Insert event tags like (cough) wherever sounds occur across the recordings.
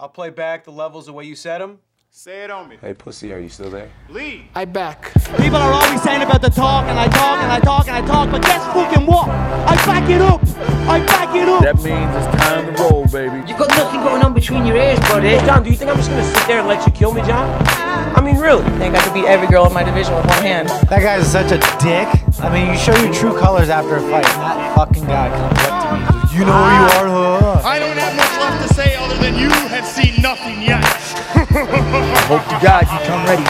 I'll play back the levels the way you said them. Say it on me. Hey, pussy, are you still there? Lead. I back. People are always saying about the talk, and I talk, and I talk, and I talk, but guess fucking what? I back it up. I back it up. That means it's time to roll, baby. You've got nothing going on between your ears, buddy. John, do you think I'm just gonna sit there and let you kill me, John? I mean, really? I think I could beat every girl in my division with one hand. That guy's such a dick. I mean, you show your true colors after a fight, and that fucking guy comes up to me. You know who you ah. are, huh? I don't have much left to say other than you have seen nothing yet. Hope to God you come ready.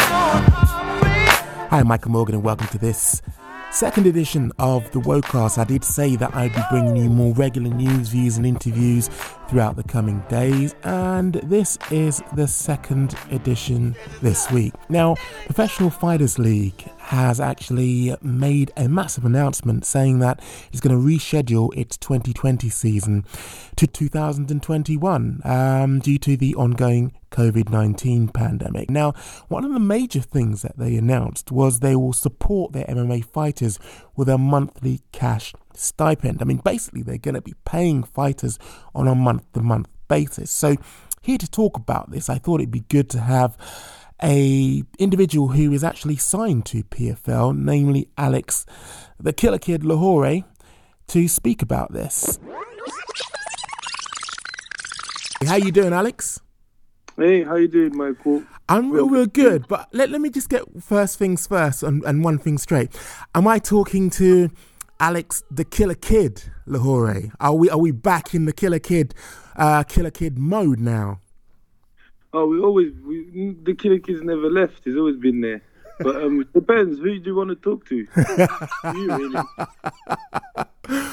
Hi, Michael Morgan, and welcome to this second edition of the Wocast. I did say that I'd be bringing you more regular news, views, and interviews throughout the coming days, and this is the second edition this week. Now, Professional Fighters League has actually made a massive announcement saying that it's going to reschedule its 2020 season to 2021 um, due to the ongoing COVID 19 pandemic. Now, one of the major things that they announced was they will support their MMA fighters with a monthly cash stipend. I mean, basically, they're going to be paying fighters on a month to month basis. So, here to talk about this, I thought it'd be good to have a individual who is actually signed to PFL, namely Alex, the Killer Kid Lohoré, to speak about this. How you doing, Alex? Hey, how you doing, Michael? I'm real, real good. But let, let me just get first things first and, and one thing straight. Am I talking to Alex, the Killer Kid Lohoré? Are we are we back in the Killer Kid, uh, Killer Kid mode now? Oh, we always we, the killer kid's never left. He's always been there. But um, it depends. Who do you want to talk to? (laughs) you really?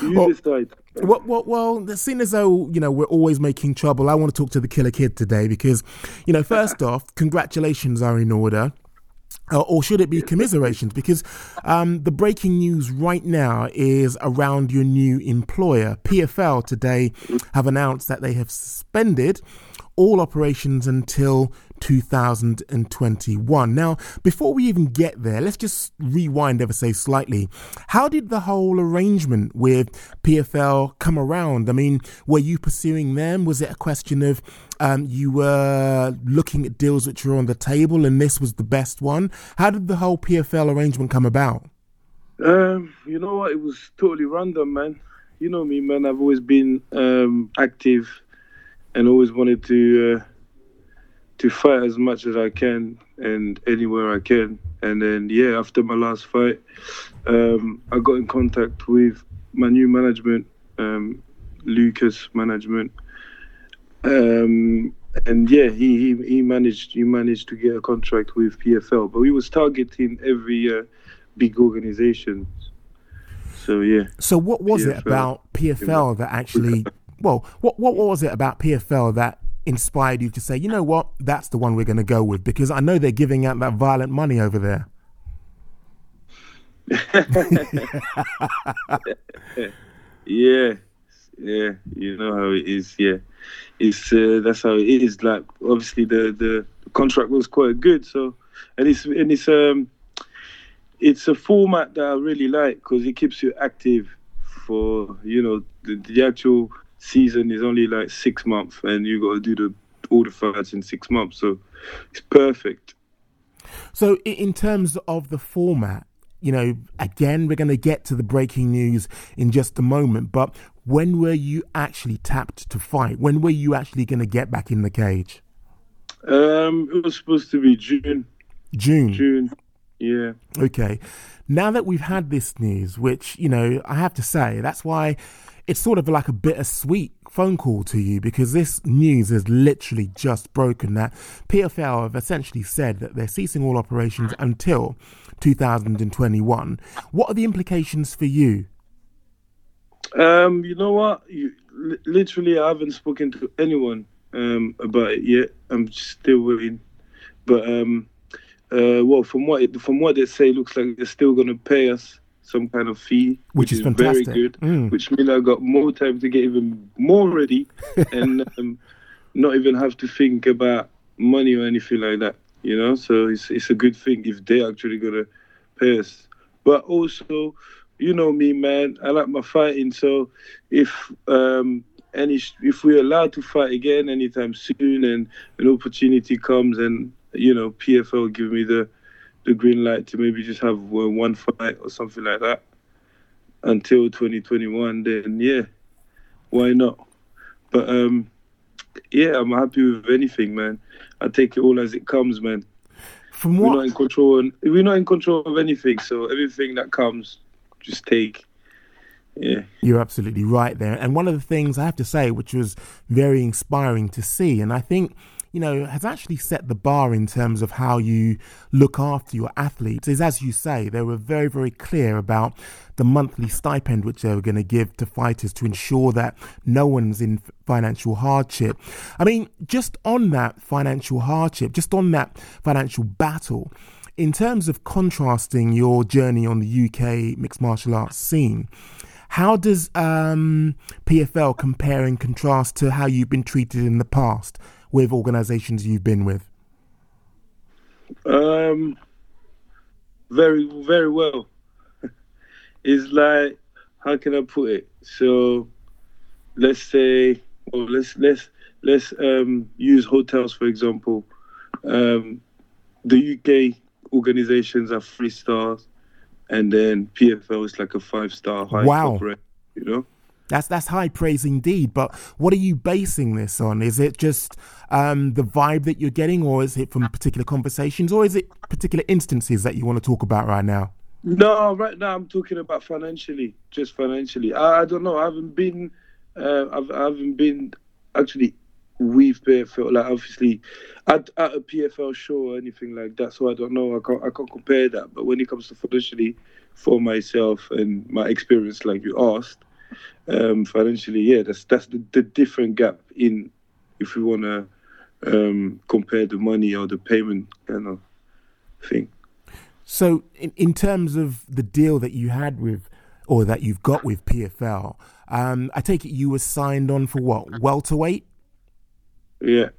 You Well- decide. Well, well, well, seeing as though you know we're always making trouble, I want to talk to the Killer Kid today because, you know, first (laughs) off, congratulations are in order. Uh, or should it be commiserations? Because um, the breaking news right now is around your new employer. PFL today have announced that they have suspended all operations until 2021. Now, before we even get there, let's just rewind ever so slightly. How did the whole arrangement with PFL come around? I mean, were you pursuing them? Was it a question of um, you were looking at deals which were on the table and this was the best one? How did the whole PFL arrangement come about? Um, you know what? It was totally random, man. You know me, man. I've always been um, active and always wanted to uh, to fight as much as I can and anywhere I can. And then, yeah, after my last fight, um, I got in contact with my new management, um, Lucas Management. Um, and yeah, he, he he managed he managed to get a contract with PFL, but we was targeting every uh, big organization. So yeah. So, what was it about PFL that actually, (laughs) well, what what was it about PFL that inspired you to say, you know what, that's the one we're going to go with? Because I know they're giving out that violent money over there. (laughs) Yeah, yeah, you know how it is. Yeah, it's uh, that's how it is. Like obviously the the contract was quite good. So, and it's and it's um, it's a format that I really like because it keeps you active for you know the, the actual season is only like six months and you got to do the all the fights in six months. So it's perfect. So, in terms of the format, you know, again, we're going to get to the breaking news in just a moment, but when were you actually tapped to fight? When were you actually going to get back in the cage? Um, it was supposed to be June. June. June. Yeah. Okay. Now that we've had this news, which, you know, I have to say, that's why it's sort of like a bittersweet phone call to you because this news is literally just broken that PFL have essentially said that they're ceasing all operations until 2021. What are the implications for you? Um, you know what? You, li- literally, I haven't spoken to anyone um, about it yet. I'm still waiting. But um, uh, well, from what it, from what they say, it looks like they're still going to pay us some kind of fee, Which is fantastic. very good. Mm. Which means I got more time to get even more ready (laughs) and um, not even have to think about money or anything like that. You know, so it's it's a good thing if they're actually gonna pay us. But also, you know me, man. I like my fighting. So if um, any if we're allowed to fight again anytime soon, and an opportunity comes, and you know PFL give me the the green light to maybe just have one fight or something like that until 2021, then yeah, why not? But um, yeah, I'm happy with anything, man. I take it all as it comes, man. From what? We're not in control, and we're not in control of anything. So everything that comes, just take. Yeah. You're absolutely right there. And one of the things I have to say, which was very inspiring to see, and I think, you know, has actually set the bar in terms of how you look after your athletes, is as you say, they were very, very clear about the monthly stipend which they were going to give to fighters to ensure that no one's in financial hardship. I mean, just on that financial hardship, just on that financial battle, in terms of contrasting your journey on the UK mixed martial arts scene, how does um, PFL compare and contrast to how you've been treated in the past with organisations you've been with? Um, very, very well. (laughs) it's like, how can I put it? So, let's say, well, let's let's let's um, use hotels for example. Um, the UK organizations are three stars, and then PFL is like a five star high Wow. corporate. You know. That's that's high praise indeed. But what are you basing this on? Is it just um, the vibe that you're getting, or is it from particular conversations, or is it particular instances that you want to talk about right now? No, right now I'm talking about financially, just financially. I, I don't know. I haven't been, uh, I've, I haven't been actually with PFL. Like obviously, at, at a PFL show or anything like that. So I don't know. I can't, I can't compare that. But when it comes to financially, for myself and my experience, like you asked, um, financially, yeah, that's that's the, the different gap in if we want to um, compare the money or the payment kind of thing. So, in, in terms of the deal that you had with, or that you've got with PFL, um, I take it you were signed on for what welterweight. Yeah.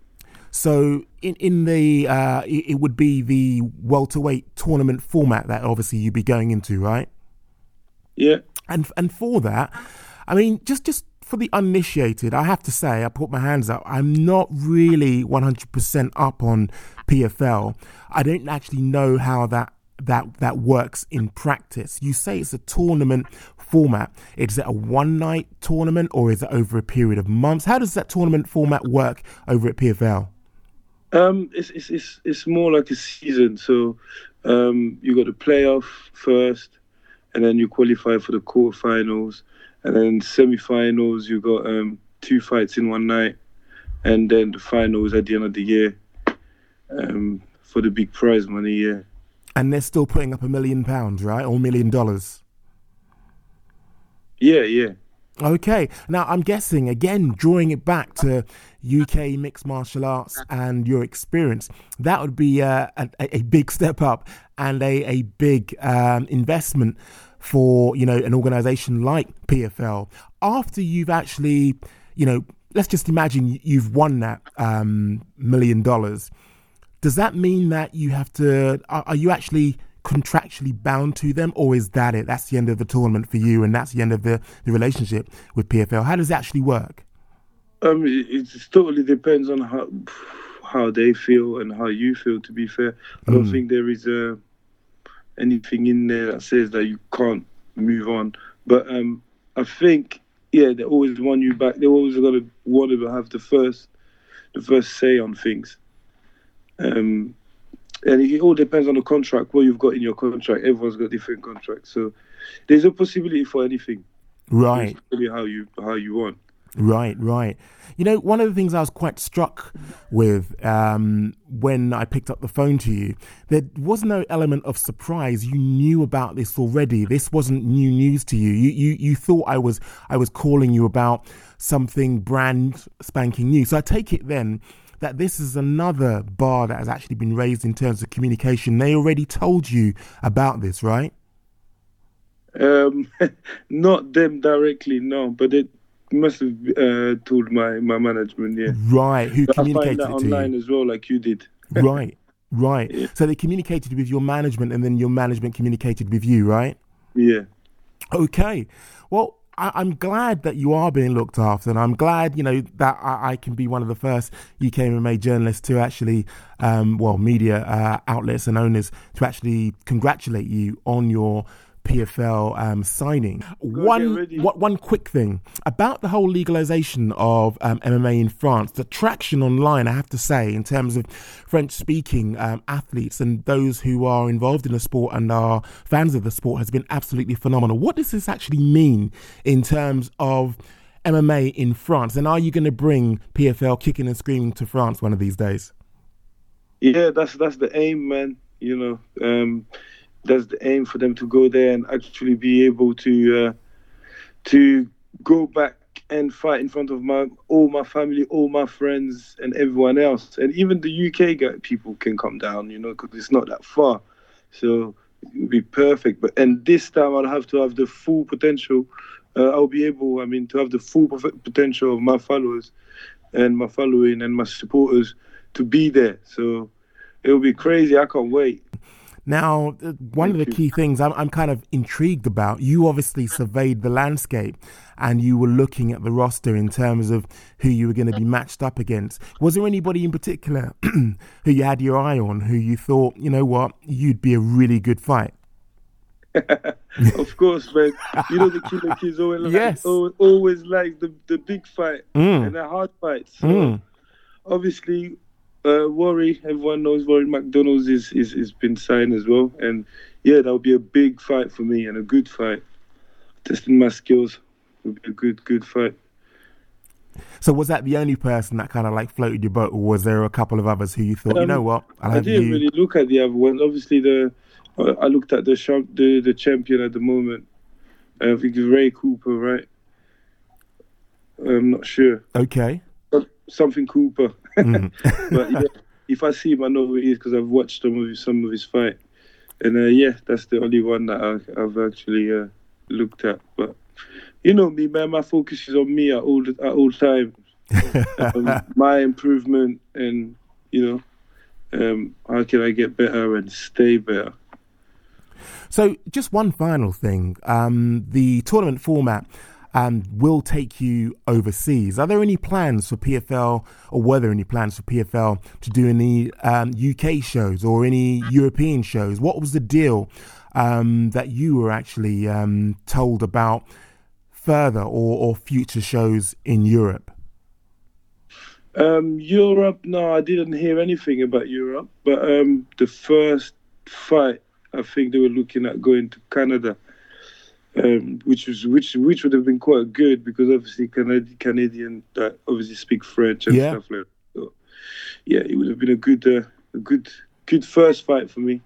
So, in in the uh, it, it would be the welterweight tournament format that obviously you'd be going into, right? Yeah. And and for that, I mean, just just for the uninitiated, I have to say, I put my hands up. I'm not really 100% up on PFL. I don't actually know how that that that works in practice. You say it's a tournament format. Is it a one night tournament or is it over a period of months? How does that tournament format work over at PFL? Um, it's, it's it's it's more like a season. So, um, you got the playoff first, and then you qualify for the quarterfinals, and then semi-finals. You got um two fights in one night, and then the finals at the end of the year, um, for the big prize money. Yeah. And they're still putting up a million pounds, right? Or million dollars. Yeah, yeah. Okay. Now, I'm guessing, again, drawing it back to UK mixed martial arts and your experience, that would be uh, a, a big step up and a, a big um, investment for, you know, an organization like PFL. After you've actually, you know, let's just imagine you've won that um, million dollars. Does that mean that you have to, are, are you actually contractually bound to them, or is that it? That's the end of the tournament for you, and that's the end of the, the relationship with PFL. How does it actually work? Um, it, it totally depends on how how they feel and how you feel. To be fair, I don't Mm. think there is uh, anything in there that says that you can't move on. But um, I think yeah, they always want you back. They always gonna want to have the first the first say on things. Um, and it all depends on the contract, what you've got in your contract. Everyone's got different contracts, so there's a possibility for anything. Right. Really how you how you want. Right, right. You know, one of the things I was quite struck with um, when I picked up the phone to you, there was no element of surprise. You knew about this already. This wasn't new news to you. You, you, you thought I was, I was calling you about something brand spanking new. So I take it then that this is another bar that has actually been raised in terms of communication. They already told you about this, right? Um, (laughs) not them directly, no, but they must have uh, told my, my management, yeah. Right, who But I find communicated that it to you? online as well, like you did. (laughs) right, right. So they communicated with your management, and then your management communicated with you, right? Yeah. Okay. Well, I, am glad that you are being looked after, and I'm glad, you know, that I, I can be one of the first UK MMA journalists to actually, um, well, media uh, outlets and owners to actually congratulate you on your PFL um, signing. One, what, one quick thing about the whole legalization of um, MMA in France. The traction online, I have to say, in terms of French-speaking um, athletes and those who are involved in the sport and are fans of the sport, has been absolutely phenomenal. What does this actually mean in terms of MMA in France? And are you going to bring PFL kicking and screaming to France one of these days? Yeah, that's that's the aim, man. You know, um, that's the aim for them to go there and actually be able to uh, to go back and fight in front of my all my family, all my friends, and everyone else. And even the UK guy, people can come down, you know, because it's not that far. So it would be perfect. But and this time I'll have to have the full potential. Uh, I'll be able, I mean, to have the full potential of my followers and my following and my supporters to be there. So it'll be crazy. I can't wait. Now, uh, one of the key things I'm, I'm kind of intrigued about, you obviously surveyed the landscape and you were looking at the roster in terms of who you were going to be matched up against. Was there anybody in particular (clears throat) who you had your eye on, who you thought, you know what, you'd be a really good fight? (laughs) of course, man. You know the killer kids always (laughs) like, yes. always, always like the, the big fight mm. and the hard fights. So mm. obviously uh, Worry, everyone knows Rory MacDonald's is, is is been signed as well, and yeah, that would be a big fight for me and a good fight. Testing my skills would be a good good fight. So was that the only person that kind of like floated your boat, or was there a couple of others who you thought, um, you know what, I'll I didn't you... really look at the other ones. Obviously, the uh, I looked at the champ, the the champion at the moment. Uh, I think it's Ray Cooper, right? I'm not sure. Okay. Something Cooper. Mm. (laughs) but yeah, if I see him, I know who he is because I've watched some of his, some of his fight. And uh, yeah, that's the only one that I, have actually uh, looked at. But you know me, man. My focus is on me at all at all times. (laughs) um, my improvement, and you know, um, how can I get better and stay better? So, just one final thing: um, the tournament format and will take you overseas. Are there any plans for PFL, or were there any plans for PFL to do any um, UK shows or any European shows? What was the deal um, that you were actually um, told about further or, or future shows in Europe? Um, Europe, no, I didn't hear anything about Europe. But um, the first fight, I think they were looking at going to Canada um, which was which which would have been quite good because obviously Canadian Canadian uh, obviously speak French and yeah. stuff like that. So, yeah, it would have been a good uh, a good good first fight for me.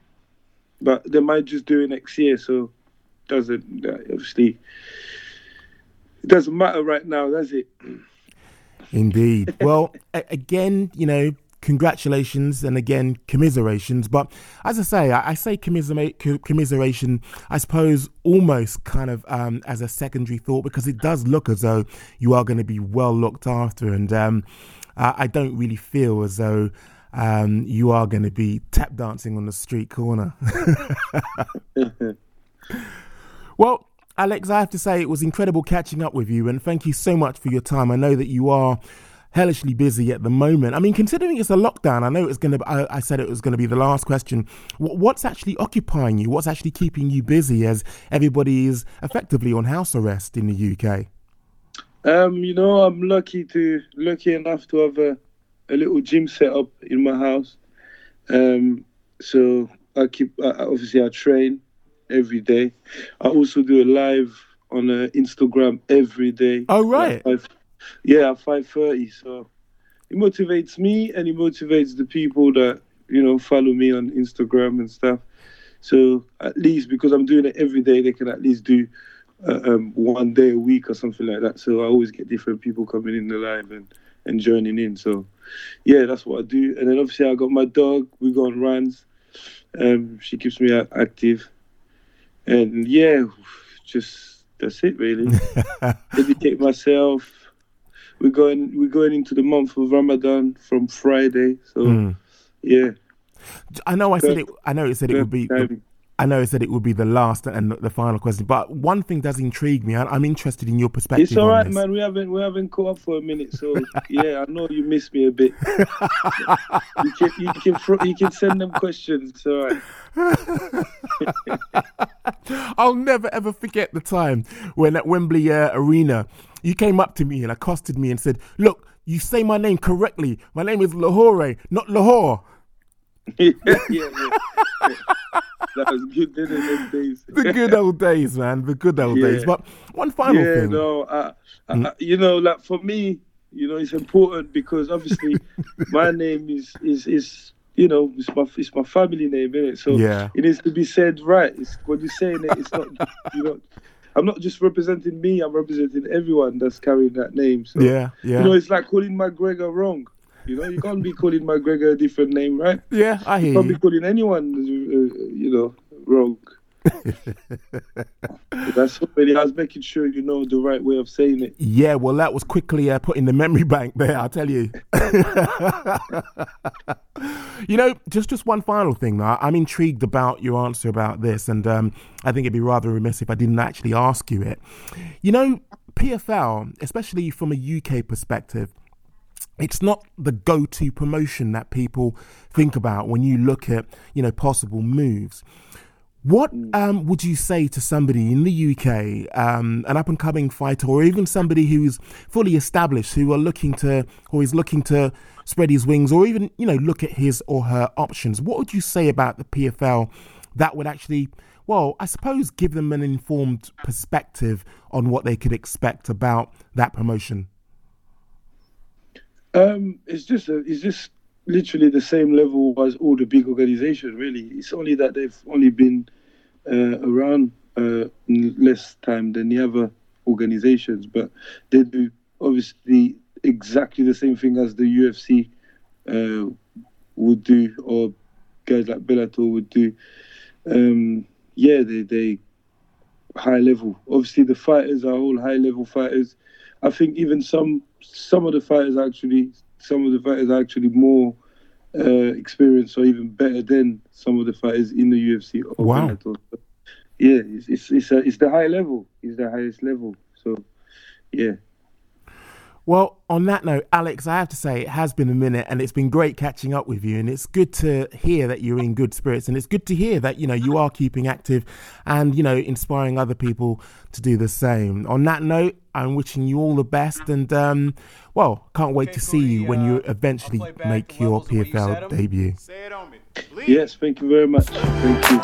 But they might just do it next year, so doesn't uh, obviously it doesn't matter right now, does it? Indeed. Well, again, you know, congratulations and again commiserations. But as I say, I, I say commiseration, I suppose, almost kind of um, as a secondary thought because it does look as though you are going to be well looked after, and um, I, I, don't really feel as though. Um, you are going to be tap dancing on the street corner. (laughs) well, Alex, I have to say it was incredible catching up with you, and thank you so much for your time. I know that you are hellishly busy at the moment. I mean, considering it's a lockdown, I know it's going to. I, I, said it was going to be the last question. What's actually occupying you? What's actually keeping you busy as everybody is effectively on house arrest in the UK? Um, you know, I'm lucky to lucky enough to have a, a little gym set up in my house. Um, so I keep obviously I train every day. I also do a live on uh, Instagram every day. Oh right. Like yeah, five thirty. So it motivates me and it motivates the people that you know follow me on Instagram and stuff. So at least because I'm doing it every day, they can at least do uh, um, one day a week or something like that. So I always get different people coming in the live and, and joining in. So yeah, that's what I do. And then obviously I got my dog. We go on runs. Um, she keeps me active. And yeah, just that's it really. (laughs) Educate myself, we're going we're going into the month of Ramadan from Friday. So mm. yeah. I know I said it. I know it said it would be. I know I said it would be the last and the final question, but one thing does intrigue me. I, am interested in your perspective. It's all right, man. We haven't we haven't caught up for a minute, so yeah, I know you miss me a bit. (laughs) you can you can you can send them questions. It's all right. (laughs) I'll never ever forget the time when at Wembley uh, Arena you came up to me and accosted me and said, "Look, you say my name correctly. My name is Lahore, not Lahore." (laughs) yeah, yeah, yeah. (laughs) that was good days. the good old days, man. The good old yeah. days. But one final thing. yeah, thing. no, I, I, mm. you know, like for me, you know, it's important because obviously (laughs) my name is is is you know, it's my it's my family name, innit? So yeah. it needs to be said right. It's when you're saying it, it's not you know I'm not just representing me, I'm representing everyone that's carrying that name. So yeah, yeah. You know, it's like calling McGregor wrong. You know, you can't be calling McGregor a different name, right? Yeah, I hear you. Can't be calling anyone, uh, you know, wrong. That's really. I was making sure you know the right way of saying it. Yeah, well, that was quickly uh, put in the memory bank there. I'll tell you. (laughs) you know, just just one final thing. Though. I'm intrigued about your answer about this, and um, I think it'd be rather remiss if I didn't actually ask you it. You know, PFL, especially from a UK perspective, it's not the go-to promotion that people think about when you look at you know possible moves. What mm. um, would you say to somebody in the UK, um, an up-and-coming fighter, or even somebody who's fully established, who are looking to, or is looking to spread his wings, or even you know look at his or her options? What would you say about the PFL that would actually, well, I suppose, give them an informed perspective on what they could expect about that promotion? Um, it's just a, it's just literally the same level as all the big organizations. Really, it's only that they've only been uh, around uh, less time than the other organizations, but they do obviously exactly the same thing as the UFC uh, would do, or guys like Bellator would do. Um, yeah, they they high level. Obviously, the fighters are all high level fighters. I think even some some of the fighters actually some of the fighters are actually more uh, experienced or even better than some of the fighters in the UFC. wow. yeah, it's it's it's, a, it's the high level. It's the highest level. So, yeah. Well, on that note, Alex, I have to say it has been a minute and it's been great catching up with you. And it's good to hear that you're in good spirits. And it's good to hear that, you know, you are keeping active and, you know, inspiring other people to do the same. On that note, I'm wishing you all the best. And, um, well, can't wait okay, to see you when you uh, eventually make your PFL debut. Yes, thank you very much. Thank you.